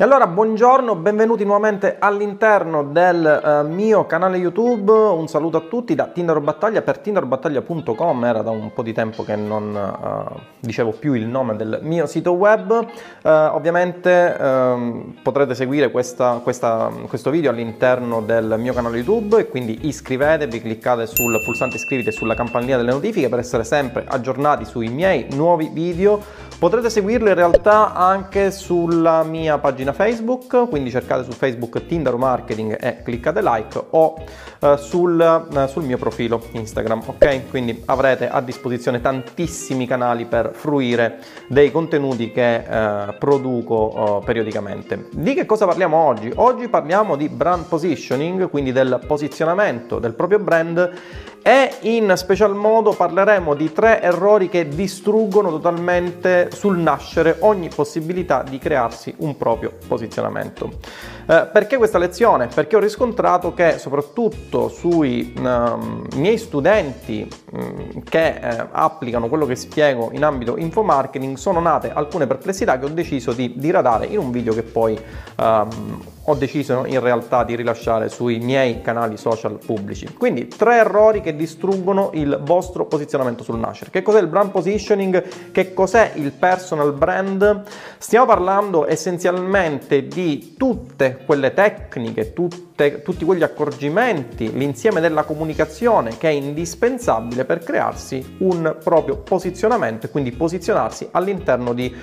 E allora buongiorno, benvenuti nuovamente all'interno del uh, mio canale YouTube, un saluto a tutti da Tinder Battaglia. Per tinderbattaglia.com, era da un po' di tempo che non uh, dicevo più il nome del mio sito web, uh, ovviamente ehm, potrete seguire questa, questa, questo video all'interno del mio canale YouTube. E quindi iscrivetevi, cliccate sul pulsante iscriviti e sulla campanellina delle notifiche per essere sempre aggiornati sui miei nuovi video, potrete seguirlo in realtà anche sulla mia pagina pagina Facebook, quindi cercate su Facebook Tinder Marketing e cliccate like o eh, sul, eh, sul, mio profilo Instagram, ok? Quindi avrete a disposizione tantissimi canali per fruire dei contenuti che eh, produco eh, periodicamente. Di che cosa parliamo oggi? Oggi parliamo di brand positioning, quindi del posizionamento del proprio brand e in special modo parleremo di tre errori che distruggono totalmente sul nascere ogni possibilità di crearsi un proprio posizionamento. Eh, perché questa lezione? Perché ho riscontrato che soprattutto sui um, miei studenti um, che eh, applicano quello che spiego in ambito infomarketing sono nate alcune perplessità che ho deciso di diradare in un video che poi um, ho deciso in realtà di rilasciare sui miei canali social pubblici. Quindi tre errori che distruggono il vostro posizionamento sul nascere. Che cos'è il brand positioning? Che cos'è il personal brand? Stiamo parlando essenzialmente di tutte quelle tecniche, tutte, tutti quegli accorgimenti, l'insieme della comunicazione che è indispensabile per crearsi un proprio posizionamento e quindi posizionarsi all'interno di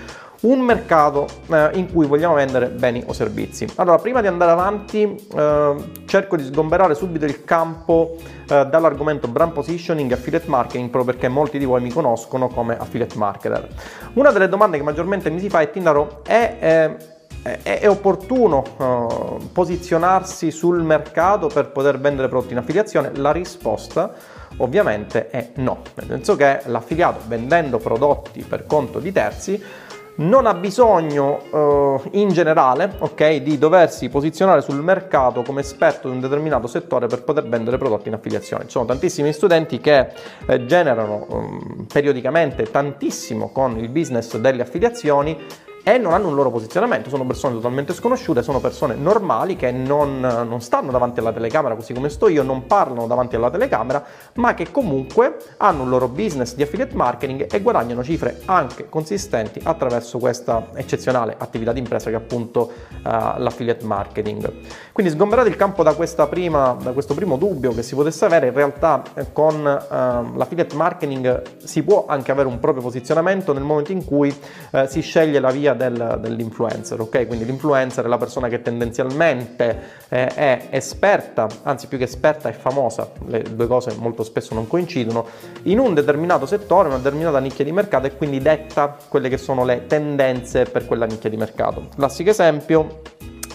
un mercato eh, in cui vogliamo vendere beni o servizi. Allora, prima di andare avanti, eh, cerco di sgomberare subito il campo eh, dall'argomento brand positioning e affiliate marketing, proprio perché molti di voi mi conoscono come affiliate marketer. Una delle domande che maggiormente mi si fa è Tindaro, è eh, è, opportuno uh, posizionarsi sul mercato per poter vendere prodotti in affiliazione? La risposta ovviamente è no, nel senso che l'affiliato vendendo prodotti per conto di terzi non ha bisogno uh, in generale okay, di doversi posizionare sul mercato come esperto di un determinato settore per poter vendere prodotti in affiliazione. Ci sono tantissimi studenti che eh, generano um, periodicamente tantissimo con il business delle affiliazioni e non hanno un loro posizionamento, sono persone totalmente sconosciute, sono persone normali che non, non, stanno davanti alla telecamera così come sto io, non parlano davanti alla telecamera, ma che comunque hanno un loro business di affiliate marketing e guadagnano cifre anche consistenti attraverso questa eccezionale attività di impresa che è appunto uh, l'affiliate marketing. Quindi sgomberate il campo da, prima, da, questo primo dubbio che si potesse avere, in realtà eh, con uh, l'affiliate marketing si può anche avere un proprio posizionamento nel momento in cui uh, si sceglie la via del, dell'influencer, ok? Quindi l'influencer è la persona che tendenzialmente eh, è esperta, anzi più che esperta è famosa, le due cose molto spesso non coincidono, in un determinato settore, una determinata nicchia di mercato e quindi detta quelle che sono le tendenze per quella nicchia di mercato. Classico esempio,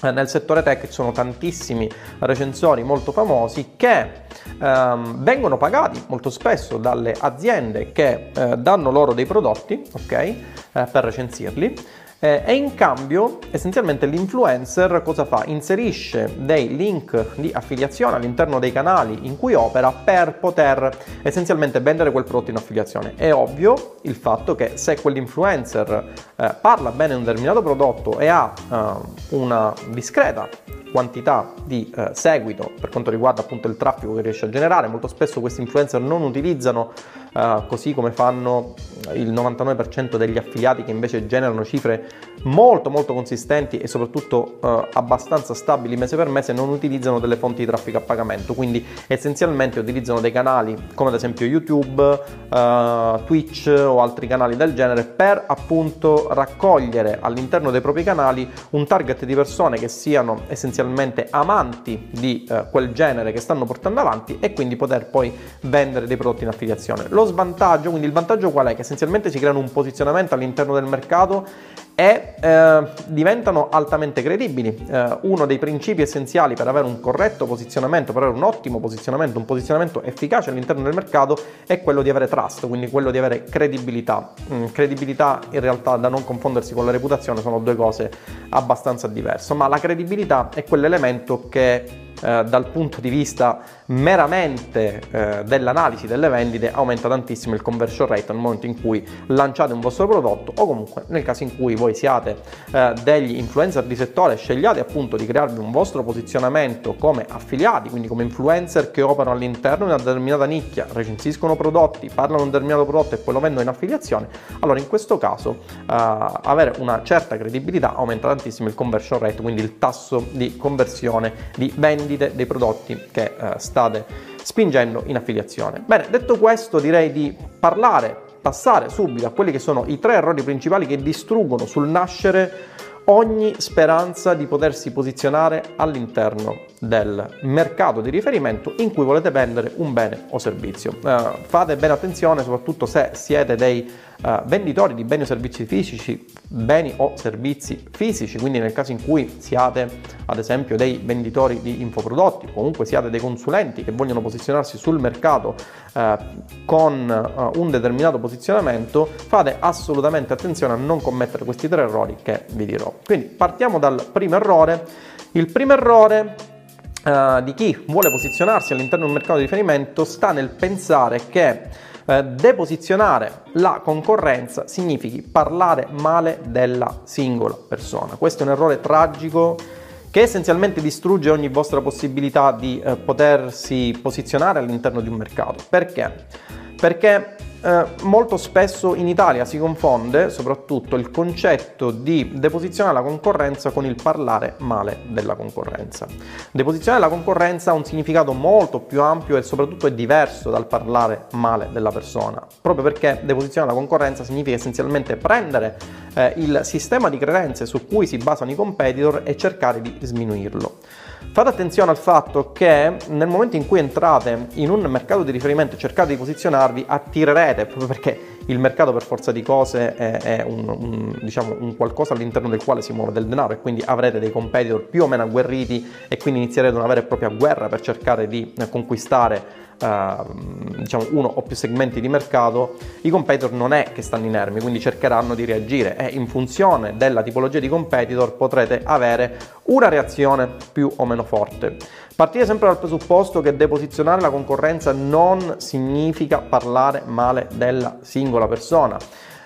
eh, nel settore tech ci sono tantissimi recensori molto famosi che ehm, vengono pagati molto spesso dalle aziende che eh, danno loro dei prodotti okay, eh, per recensirli eh, e in cambio essenzialmente l'influencer cosa fa? Inserisce dei link di affiliazione all'interno dei canali in cui opera per poter essenzialmente vendere quel prodotto in affiliazione. È ovvio il fatto che se quell'influencer eh, parla bene di un determinato prodotto e ha eh, una discreta quantità di eh, seguito per quanto riguarda appunto il traffico che riesce a generare. Molto spesso questi influencer non utilizzano eh, così come fanno il 99% degli affiliati che invece generano cifre molto molto consistenti e soprattutto eh, abbastanza stabili mese per mese, non utilizzano delle fonti di traffico a pagamento, quindi essenzialmente utilizzano dei canali come ad esempio YouTube, eh, Twitch o altri canali del genere per appunto raccogliere all'interno dei propri canali un target di persone che siano essenzialmente amanti di quel genere che stanno portando avanti e quindi poter poi vendere dei prodotti in affiliazione. Lo svantaggio, quindi il vantaggio qual è? Che essenzialmente si creano un posizionamento all'interno del mercato e eh, diventano altamente credibili. Eh, uno dei principi essenziali per avere un corretto posizionamento, per avere un ottimo posizionamento, un posizionamento efficace all'interno del mercato è quello di avere trust, quindi quello di avere credibilità. Mm, credibilità in realtà da non confondersi con la reputazione sono due cose abbastanza diverse, ma la credibilità è quell'elemento che eh, dal punto di vista meramente eh, dell'analisi delle vendite aumenta tantissimo il conversion rate nel momento in cui lanciate un vostro prodotto o comunque nel caso in cui voi siate eh, degli influencer di settore scegliate appunto di crearvi un vostro posizionamento come affiliati quindi come influencer che operano all'interno di una determinata nicchia recensiscono prodotti parlano di un determinato prodotto e poi lo vendono in affiliazione allora in questo caso eh, avere una certa credibilità aumenta tantissimo il conversion rate quindi il tasso di conversione di vendite dei prodotti che eh, state spingendo in affiliazione. Bene, detto questo direi di parlare, passare subito a quelli che sono i tre errori principali che distruggono sul nascere ogni speranza di potersi posizionare all'interno del mercato di riferimento in cui volete vendere un bene o servizio. Uh, fate bene attenzione soprattutto se siete dei uh, venditori di beni o servizi fisici, beni o servizi fisici, quindi nel caso in cui siate ad esempio dei venditori di infoprodotti comunque siate dei consulenti che vogliono posizionarsi sul mercato uh, con un determinato posizionamento, fate assolutamente attenzione a non commettere questi tre errori che vi dirò. Quindi partiamo dal primo errore. Il primo errore uh, di chi vuole posizionarsi all'interno di un mercato di riferimento sta nel pensare che uh, deposizionare la concorrenza significhi parlare male della singola persona. Questo è un errore tragico che essenzialmente distrugge ogni vostra possibilità di uh, potersi posizionare all'interno di un mercato. Perché? Perché eh, molto spesso in Italia si confonde soprattutto il concetto di deposizionare la concorrenza con il parlare male della concorrenza. Deposizionare la concorrenza ha un significato molto più ampio e soprattutto è diverso dal parlare male della persona, proprio perché deposizionare la concorrenza significa essenzialmente prendere eh, il sistema di credenze su cui si basano i competitor e cercare di sminuirlo. Fate attenzione al fatto che nel momento in cui entrate in un mercato di riferimento e cercate di posizionarvi, attirerete, proprio perché il mercato per forza di cose è, è un, un, diciamo, un, qualcosa all'interno del quale si muove del denaro e quindi avrete dei competitor più o meno agguerriti e quindi inizierete una vera e propria guerra per cercare di conquistare diciamo uno o più segmenti di mercato, i competitor non è che stanno inermi, quindi cercheranno di reagire e in funzione della tipologia di competitor potrete avere una reazione più o meno forte. Partire sempre dal presupposto che deposizionare la concorrenza non significa parlare male della singola persona.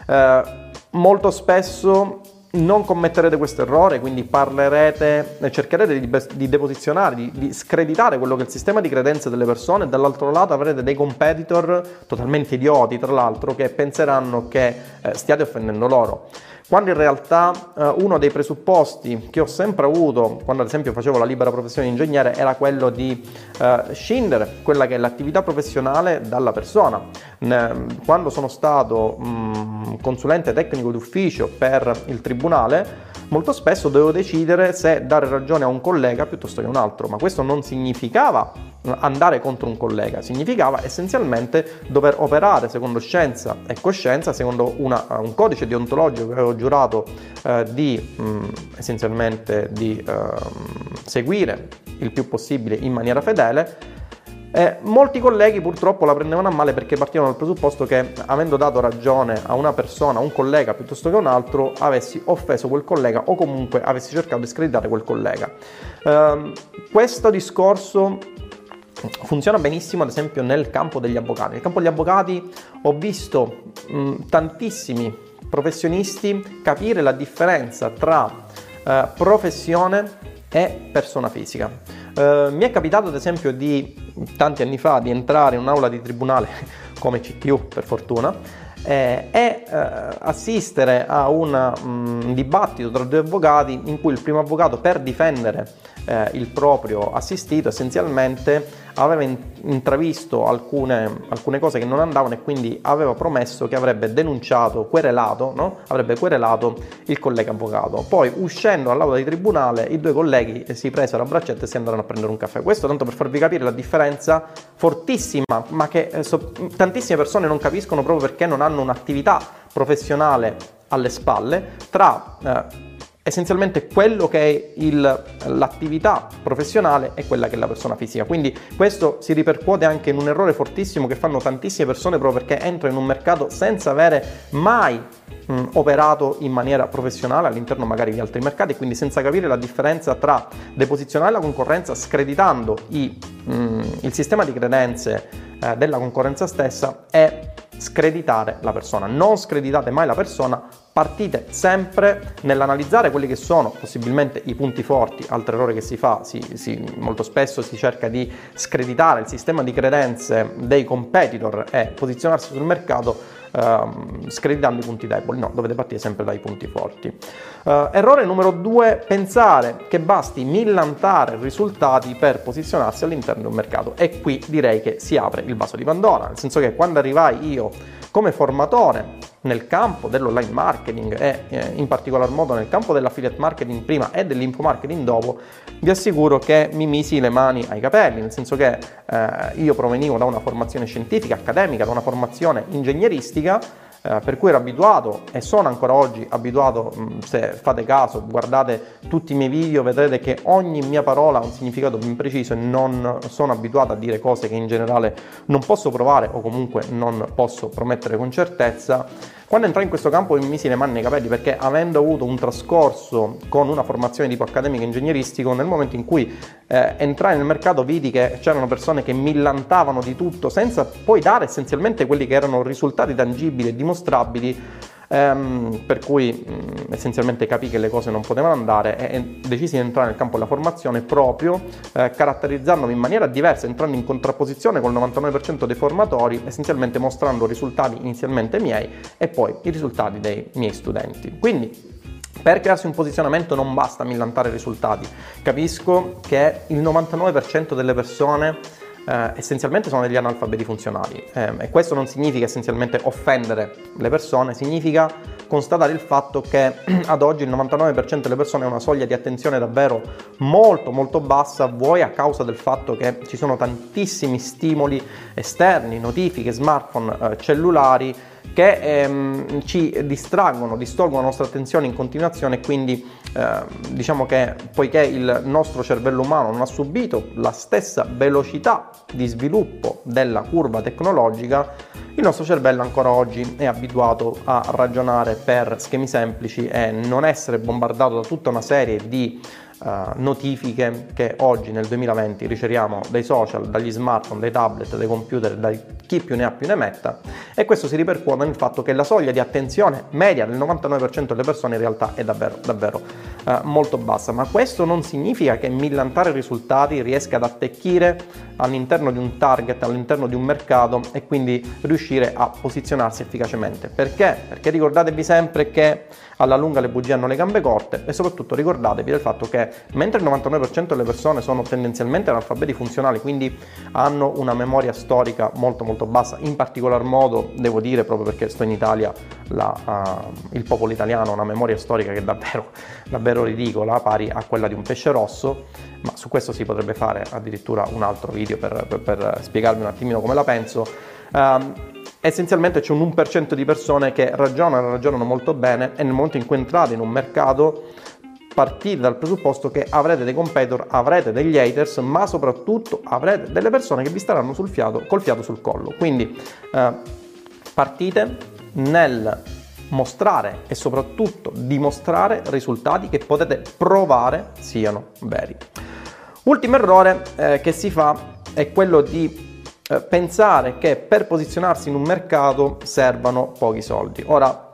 Uh, molto spesso non commetterete questo errore, quindi parlerete, cercherete di, di deposizionare, di, di, screditare quello che è il sistema di credenze delle persone. E dall'altro lato avrete dei competitor totalmente idioti, tra l'altro, che penseranno che eh, stiate offendendo loro quando in realtà eh, uno dei presupposti che ho sempre avuto quando ad esempio facevo la libera professione di ingegnere era quello di eh, scindere quella che è l'attività professionale dalla persona. Quando sono stato mh, consulente tecnico d'ufficio per il tribunale, molto spesso dovevo decidere se dare ragione a un collega piuttosto che a un altro, ma questo non significava andare contro un collega, significava essenzialmente dover operare secondo scienza e coscienza, secondo una, un codice deontologico che avevo giurato eh, di mh, essenzialmente di eh, seguire il più possibile in maniera fedele eh, molti colleghi purtroppo la prendevano a male perché partivano dal presupposto che avendo dato ragione a una persona, a un collega piuttosto che a un altro, avessi offeso quel collega o comunque avessi cercato di screditare quel collega. Eh, questo discorso funziona benissimo ad esempio nel campo degli avvocati. Nel campo degli avvocati ho visto mh, tantissimi professionisti capire la differenza tra eh, professione e persona fisica. Eh, mi è capitato ad esempio di tanti anni fa di entrare in un'aula di tribunale come CTU per fortuna eh, e eh, assistere a un um, dibattito tra due avvocati in cui il primo avvocato per difendere eh, il proprio assistito essenzialmente aveva intravisto alcune, alcune, cose che non andavano e quindi aveva promesso che avrebbe denunciato, querelato, no? avrebbe querelato il collega avvocato. Poi uscendo dall'aula di tribunale i due colleghi si presero a braccetto e si andarono a prendere un caffè. Questo tanto per farvi capire la differenza fortissima, ma che eh, so, tantissime persone non capiscono proprio perché non hanno un'attività professionale alle spalle tra... Eh, essenzialmente quello che è il, l'attività professionale e quella che è la persona fisica. Quindi questo si ripercuote anche in un errore fortissimo che fanno tantissime persone proprio perché entrano in un mercato senza avere mai mh, operato in maniera professionale all'interno magari di altri mercati e quindi senza capire la differenza tra deposizionare la concorrenza screditando i, mh, il sistema di credenze eh, della concorrenza stessa e screditare la persona. Non screditate mai la persona, partite sempre nell'analizzare quelli che sono possibilmente i punti forti, altro errore che si fa, si, si, molto spesso si cerca di screditare il sistema di credenze dei competitor e posizionarsi sul mercato Uh, screditando i punti deboli, no, dovete partire sempre dai punti forti. Uh, errore numero due, pensare che basti millantare risultati per posizionarsi all'interno di un mercato e qui direi che si apre il vaso di Pandora, nel senso che quando arrivai io come formatore nel campo dell'online marketing e eh, in particolar modo nel campo dell'affiliate marketing prima e dell'info marketing dopo, vi assicuro che mi misi le mani ai capelli, nel senso che eh, io provenivo da una formazione scientifica, accademica, da una formazione ingegneristica eh, per cui ero abituato e sono ancora oggi abituato, mm, se fate caso, guardate tutti i miei video, vedrete che ogni mia parola ha un significato ben preciso e non sono abituato a dire cose che in generale non posso provare o comunque non posso promettere con certezza. Quando entrai in questo campo mi misi le mani nei capelli perché avendo avuto un trascorso con una formazione tipo accademico ingegneristico, nel momento in cui eh, entrai nel mercato vidi che c'erano persone che millantavano di tutto senza poi dare essenzialmente quelli che erano risultati tangibili e dimostrabili ehm, per cui mh, mm, essenzialmente capì che le cose non potevano andare e, e decisi di entrare nel campo della formazione proprio eh, caratterizzandomi in maniera diversa, entrando in contrapposizione col 99% dei formatori, essenzialmente mostrando risultati inizialmente miei e poi i risultati dei miei studenti. Quindi per crearsi un posizionamento non basta millantare risultati. Capisco che il 99% delle persone eh, essenzialmente sono degli analfabeti funzionali. Eh, e questo non significa essenzialmente offendere le persone, significa constatare il fatto che ad oggi il 99% delle persone ha una soglia di attenzione davvero molto molto bassa, vuoi a causa del fatto che ci sono tantissimi stimoli esterni, notifiche, smartphone, eh, cellulari che ehm, ci distraggono, distolgono la nostra attenzione in continuazione e quindi eh, diciamo che poiché il nostro cervello umano non ha subito la stessa velocità di sviluppo della curva tecnologica, il nostro cervello ancora oggi è abituato a ragionare per schemi semplici e non essere bombardato da tutta una serie di notifiche che oggi nel 2020 riceviamo dai social, dagli smartphone, dai tablet, dai computer, da chi più ne ha più ne metta e questo si ripercuote nel fatto che la soglia di attenzione media del 99% delle persone in realtà è davvero, davvero uh, molto bassa, ma questo non significa che millantare risultati riesca ad attecchire all'interno di un target, all'interno di un mercato e quindi riuscire a posizionarsi efficacemente. Perché? Perché ricordatevi sempre che alla lunga le bugie hanno le gambe corte e soprattutto ricordatevi del fatto che mentre il 99% delle persone sono tendenzialmente analfabeti funzionali, quindi hanno una memoria storica molto molto bassa, in particolar modo devo dire proprio perché sto in Italia, la, uh, il popolo italiano ha una memoria storica che è davvero, davvero ridicola, pari a quella di un pesce rosso, ma su questo si potrebbe fare addirittura un altro video per, per, per spiegarvi un attimino come la penso. Um, essenzialmente c'è un 1% di persone che ragionano, ragionano molto bene e nel momento in cui entrate in un mercato partite dal presupposto che avrete dei competitor, avrete degli haters, ma soprattutto avrete delle persone che vi staranno sul fiato, col fiato sul collo. Quindi eh, partite nel mostrare e soprattutto dimostrare risultati che potete provare siano veri. Ultimo errore eh, che si fa è quello di eh, pensare che per posizionarsi in un mercato servano pochi soldi. Ora,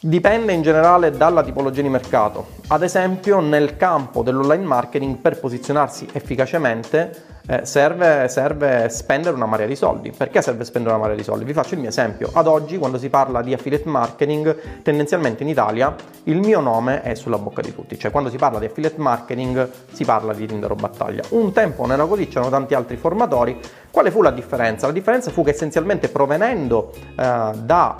dipende in generale dalla tipologia di mercato. Ad esempio, nel campo dell'online marketing, per posizionarsi efficacemente, eh, serve, serve, spendere una marea di soldi. Perché serve spendere una marea di soldi? Vi faccio il mio esempio. Ad oggi, quando si parla di affiliate marketing, tendenzialmente in Italia il mio nome è sulla bocca di tutti. Cioè, quando si parla di affiliate marketing, si parla di Tinder o Battaglia. Un tempo non era così, c'erano tanti altri formatori. Quale fu la differenza? La differenza fu che essenzialmente provenendo eh, da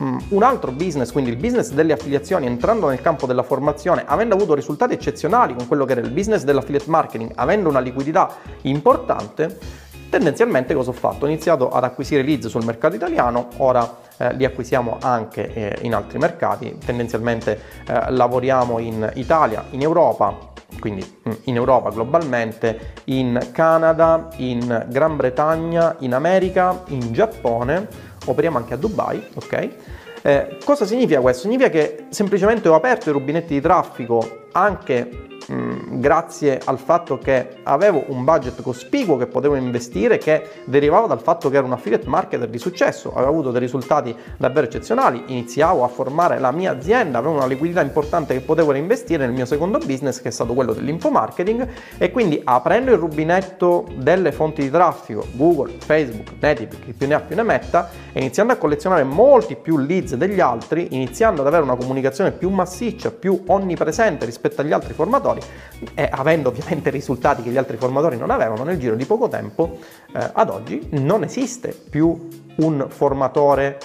un altro business, quindi il business delle affiliazioni, entrando nel campo della formazione, avendo avuto risultati eccezionali con quello che era il business dell'affiliate marketing, avendo una liquidità importante, Tendenzialmente cosa ho fatto? Ho iniziato ad acquisire leads sul mercato italiano, ora eh, li acquisiamo anche eh, in altri mercati, tendenzialmente eh, lavoriamo in Italia, in Europa, quindi mm, in Europa globalmente, in Canada, in Gran Bretagna, in America, in Giappone, operiamo anche a Dubai, ok? Eh, cosa significa questo? Significa che semplicemente ho aperto i rubinetti di traffico anche grazie al fatto che avevo un budget cospicuo che potevo investire che derivava dal fatto che ero un affiliate marketer di successo, avevo avuto dei risultati davvero eccezionali, iniziavo a formare la mia azienda, avevo una liquidità importante che potevo reinvestire nel mio secondo business che è stato quello dell'infomarketing e quindi aprendo il rubinetto delle fonti di traffico, Google, Facebook, Native, chi più ne ha più ne metta, e iniziando a collezionare molti più leads degli altri, iniziando ad avere una comunicazione più massiccia, più onnipresente rispetto agli altri formatori, e avendo ovviamente risultati che gli altri formatori non avevano nel giro di poco tempo, eh, ad oggi non esiste più un formatore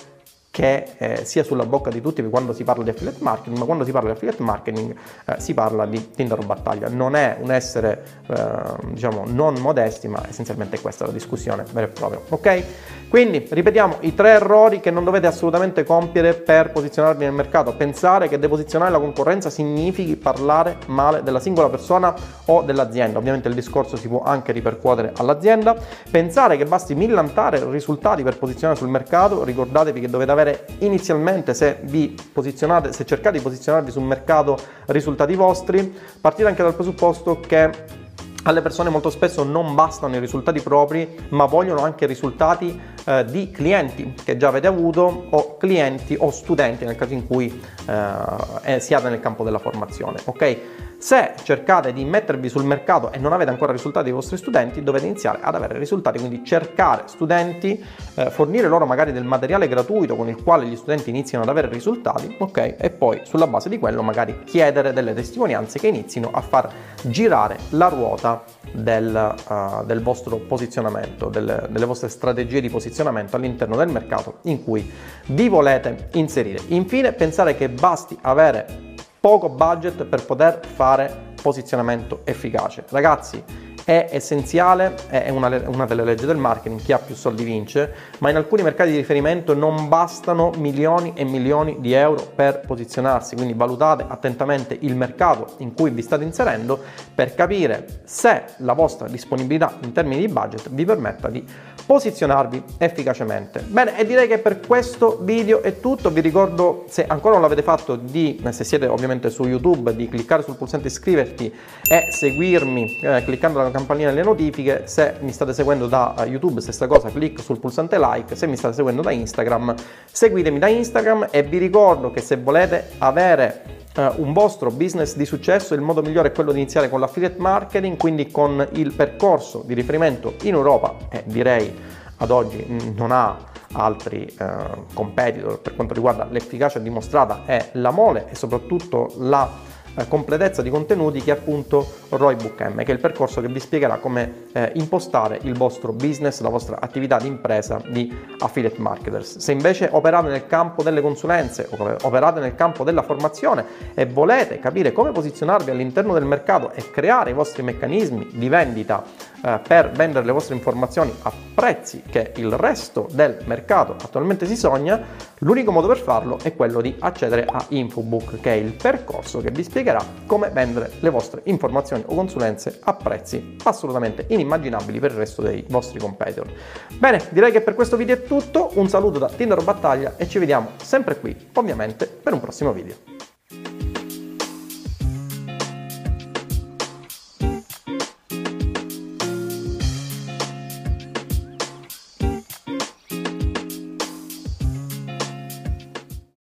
che eh, sia sulla bocca di tutti quando si parla di affiliate marketing, ma quando si parla di affiliate marketing eh, si parla di Tinder battaglia. Non è un essere, eh, diciamo, non modesti, ma essenzialmente questa è la discussione vera e propria. Ok? Quindi ripetiamo i tre errori che non dovete assolutamente compiere per posizionarvi nel mercato. Pensare che deposizionare la concorrenza significhi parlare male della singola persona o dell'azienda. Ovviamente il discorso si può anche ripercuotere all'azienda. Pensare che basti millantare risultati per posizionare sul mercato. Ricordatevi che dovete avere avere inizialmente se vi posizionate, se cercate di posizionarvi sul mercato risultati vostri, partire anche dal presupposto che alle persone molto spesso non bastano i risultati propri, ma vogliono anche risultati eh, di clienti che già avete avuto o clienti o studenti nel caso in cui eh, siate nel campo della formazione. Ok? Se cercate di mettervi sul mercato e non avete ancora risultati dei vostri studenti, dovete iniziare ad avere risultati, quindi cercare studenti, eh, fornire loro magari del materiale gratuito con il quale gli studenti iniziano ad avere risultati, ok? E poi sulla base di quello magari chiedere delle testimonianze che inizino a far girare la ruota del, uh, del vostro posizionamento, delle, delle vostre strategie di posizionamento all'interno del mercato in cui vi volete inserire. Infine, pensare che basti avere poco budget per poter fare posizionamento efficace. Ragazzi, è essenziale, è una, una, delle leggi del marketing, chi ha più soldi vince, ma in alcuni mercati di riferimento non bastano milioni e milioni di euro per posizionarsi, quindi valutate attentamente il mercato in cui vi state inserendo per capire se la vostra disponibilità in termini di budget vi permetta di posizionarvi efficacemente. Bene, e direi che per questo video è tutto, vi ricordo se ancora non l'avete fatto di, se siete ovviamente su YouTube, di cliccare sul pulsante iscriverti e seguirmi eh, cliccando la campanella delle notifiche, se mi state seguendo da eh, YouTube stessa cosa, clic sul pulsante like, se mi state seguendo da Instagram seguitemi da Instagram e vi ricordo che se volete avere Uh, un vostro business di successo, il modo migliore è quello di iniziare con l'affiliate marketing, quindi con il percorso di riferimento in Europa e direi ad oggi non ha altri uh, competitor per quanto riguarda l'efficacia dimostrata è la mole e soprattutto la eh, completezza di contenuti che è appunto ROI Book M, che è il percorso che vi spiegherà come eh, impostare il vostro business, la vostra attività di impresa di affiliate marketers. Se invece operate nel campo delle consulenze, operate nel campo della formazione e volete capire come posizionarvi all'interno del mercato e creare i vostri meccanismi di vendita eh, per vendere le vostre informazioni a prezzi che il resto del mercato attualmente si sogna, l'unico modo per farlo è quello di accedere a Infobook, che è il percorso che vi spiegherà come vendere le vostre informazioni o consulenze a prezzi assolutamente inimmaginabili per il resto dei vostri competitor. Bene, direi che per questo video è tutto, un saluto da Tinder Battaglia e ci vediamo sempre qui, ovviamente, per un prossimo video.